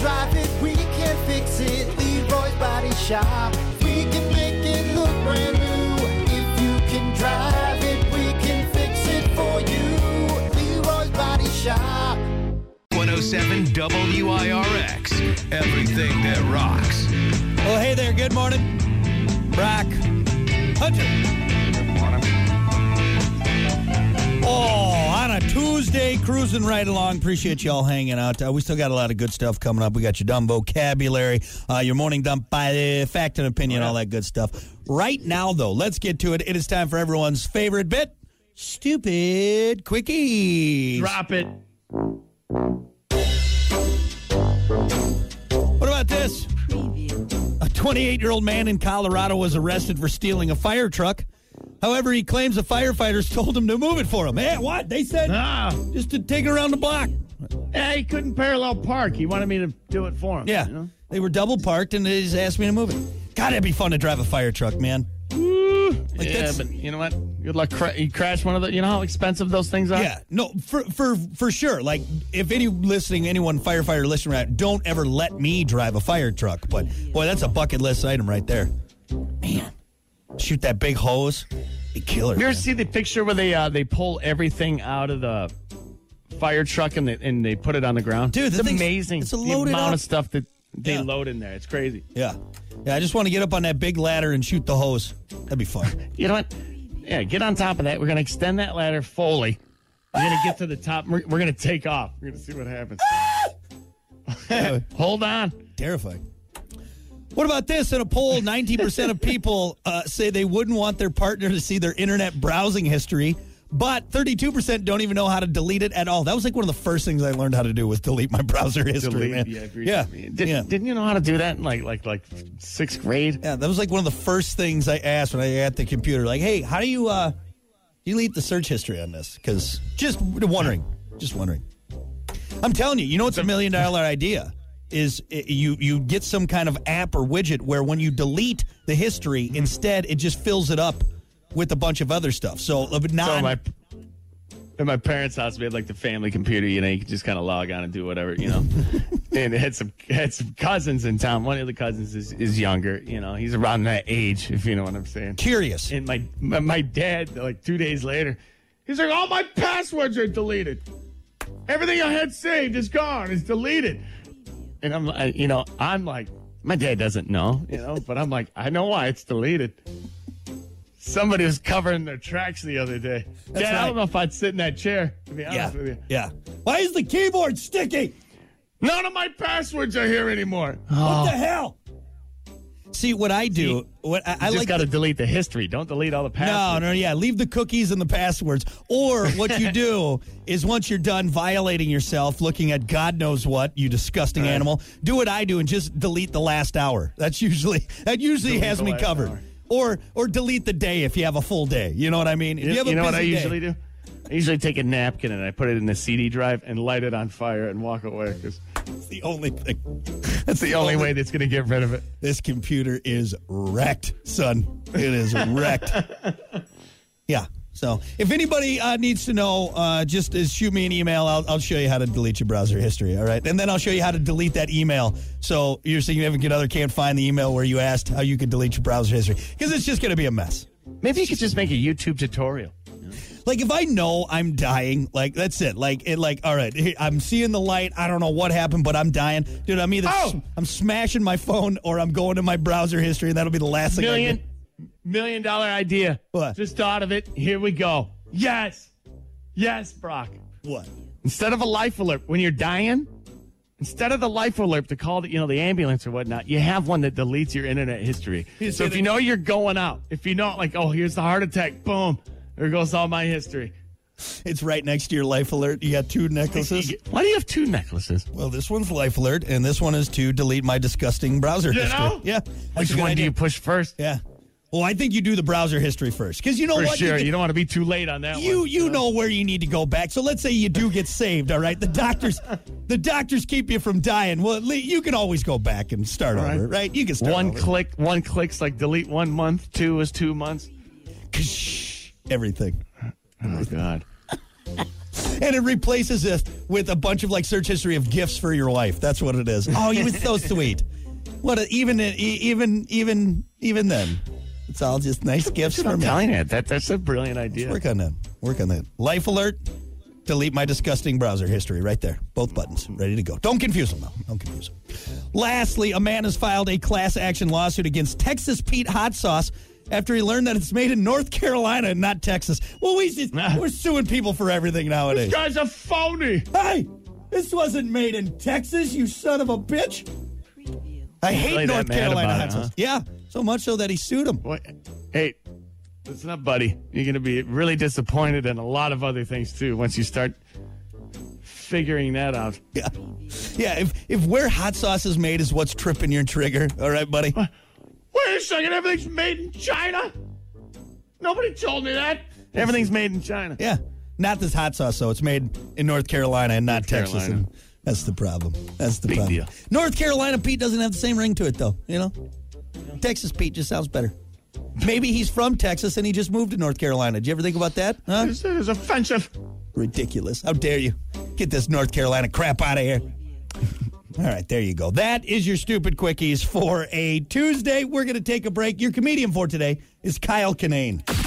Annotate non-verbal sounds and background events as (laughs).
drive it, we can fix it. Leroy's Body Shop. We can make it look brand new. If you can drive it, we can fix it for you. Leroy's Body Shop. 107 WIRX. Everything that rocks. Well, hey there. Good morning. Brock Hunter. Cruising right along. Appreciate y'all hanging out. Uh, we still got a lot of good stuff coming up. We got your dumb vocabulary, uh, your morning dump by the fact and opinion, all that good stuff. Right now, though, let's get to it. It is time for everyone's favorite bit Stupid Quickies. Drop it. What about this? A 28 year old man in Colorado was arrested for stealing a fire truck. However, he claims the firefighters told him to move it for him. Man, what? They said Ah, just to take it around the block. yeah, he couldn't parallel park. He wanted me to do it for him. Yeah. you know? They were double parked and they just asked me to move it. God, it'd be fun to drive a fire truck, man. Like yeah, but you know what? Good luck. Cra- you crash one of the. You know how expensive those things are. Yeah, no, for for for sure. Like, if any listening, anyone firefighter listening, right, don't ever let me drive a fire truck. But boy, that's a bucket list item right there. Shoot that big hose, be killer. You ever man. see the picture where they uh, they pull everything out of the fire truck and they and they put it on the ground? Dude, it's amazing. it's a the loaded amount up- of stuff that they Yeah. load in there. It's crazy. Yeah, yeah. I just want to get up on that big ladder and shoot the hose. That'd be fun. (laughs) You know what? Yeah, get on top of that. We're gonna extend that ladder fully. We're gonna get to the top. We're, we're gonna take off. We're gonna see what happens. (laughs) Hold on. Terrifying. What about this? In a poll, 19% of people uh, say they wouldn't want their partner to see their internet browsing history, but 32% don't even know how to delete it at all. That was like one of the first things I learned how to do was delete my (laughs) browser history, Delete, man. yeah, yeah. Did, yeah. Didn't you know how to do that in like like like sixth grade? Yeah, that was like one of the first things I asked when I at the computer. Like, hey, how do you uh, delete the search history on this? Because just wondering, just wondering. I'm telling you, you know, it's a million dollar idea. Is you you get some kind of app or widget where when you delete the history, instead it just fills it up with a bunch of other stuff. So, uh, but So my at my parents' house, we had like the family computer. You know, you could just kind of log on and do whatever. You know, (laughs) and it had some had some cousins in town. One of the cousins is, is younger. You know, he's around that age, if you know what I'm saying. curious. And my my, my dad, like two days later, he's like, "All my passwords are deleted. Everything I had saved is gone. It's deleted." And I'm, like, you know, I'm like, my dad doesn't know, you know, but I'm like, I know why it's deleted. Somebody was covering their tracks the other day. That's Dad, I don't know if I'd sit in that chair. To be honest yeah, with you, yeah. Why is the keyboard sticky? none of my passwords are here anymore. What the oh. hell? See what I do. what I, I just like got to delete the history. Don't delete all the passwords. no, no, yeah. Leave the cookies and the passwords. Or what you (laughs) do is once you're done violating yourself, looking at God knows what, you disgusting animal, do what I do and just delete the last hour. That's usually that usually Delete has me covered. hour. Or or delete the day if you have a full day. You know what I mean? If You, you have a you know what I day- usually do? I usually take a napkin and I put it in the CD drive and light it on fire and walk away because It's the only thing. (laughs) that's the only way that's going to get rid of it. This computer is wrecked, son. It is wrecked. (laughs) yeah. So if anybody uh, needs to know, uh, just uh, shoot me an email. I'll, I'll show you how to delete your browser history. All right, and then I'll show you how to delete that email. So you're significant you have other can't find the email where you asked how you could delete your browser history because it's just going to be a mess. Maybe you could just make a YouTube tutorial. Like if I know I'm dying, like that's it. Like it, like all right, I'm seeing the light. I don't know what happened, but I'm dying, dude. I'm either Oh! I'm smashing my phone or I'm going to my browser history, and that'll be the last thing. I Million, do. million dollar idea. What? Just thought of it. Here we go. Yes. Yes, Brock. What? Instead of a life alert when you're dying, instead of the life alert to call the, you know, the ambulance or whatnot, you have one that deletes your internet history. So if you know you're going out, if you know like, oh, here's the heart attack, boom, there goes all my history. It's right next to your life alert. You got two necklaces. Why do you have two necklaces? Well, this one's life alert, and this one is to delete my disgusting browser You history. know? Yeah, Which a good one do you push first? Yeah. Well, I think you do the browser history first, because you know For what? sure. You, You don't want to be too late on that you one. you know where you need to go back. So let's say you do get saved. All right, the doctors the doctors keep you from dying. Well, at least you can always go back and start right. over. Right? You can start One over. click, one click's like delete one month, two is two months. Ksh, everything. Oh, my God. (laughs) and it replaces it with a bunch of like search history of gifts for your wife. That's what it is. Oh, he was so (laughs) sweet. What a, even uh, e- even even even then, it's all just nice gifts for I'm me. telling you, that that's a brilliant idea. Work on that. Work on that. Life alert. Delete my disgusting browser history right there. Both buttons ready to go. Don't confuse them though. Don't confuse them. Lastly, a man has filed a class action lawsuit against Texas Pete Hot Sauce after he learned that it's made in North Carolina and not Texas. Well, we just, (laughs) we're suing people for everything nowadays. This guy's a phony. Hey, this wasn't made in Texas, you son of a bitch. I hate Really North Carolina hot sauce. huh? Yeah, so much so that he sued him. What? Hey, listen up, buddy. You're going to be really disappointed in a lot of other things too once you start figuring that out. Yeah, yeah. If if where hot sauce is made is what's tripping your trigger, all right, buddy. Wait a second, everything's made in China? Nobody told me that. Everything's made in China. Yeah, not this hot sauce though. It's made in North Carolina and not North Texas. Carolina. And that's the problem. That's the Big problem. deal. North Carolina Pete doesn't have the same ring to it though. You know, Texas Pete just sounds better. Maybe he's from Texas and he just moved to North Carolina. Did you ever think about that? Huh? This is offensive. Ridiculous. How dare you? Get this North Carolina crap out of here. All right, there you go. That is your stupid quickies for a Tuesday. We're going to take a break. Your comedian for today is Kyle Kinane.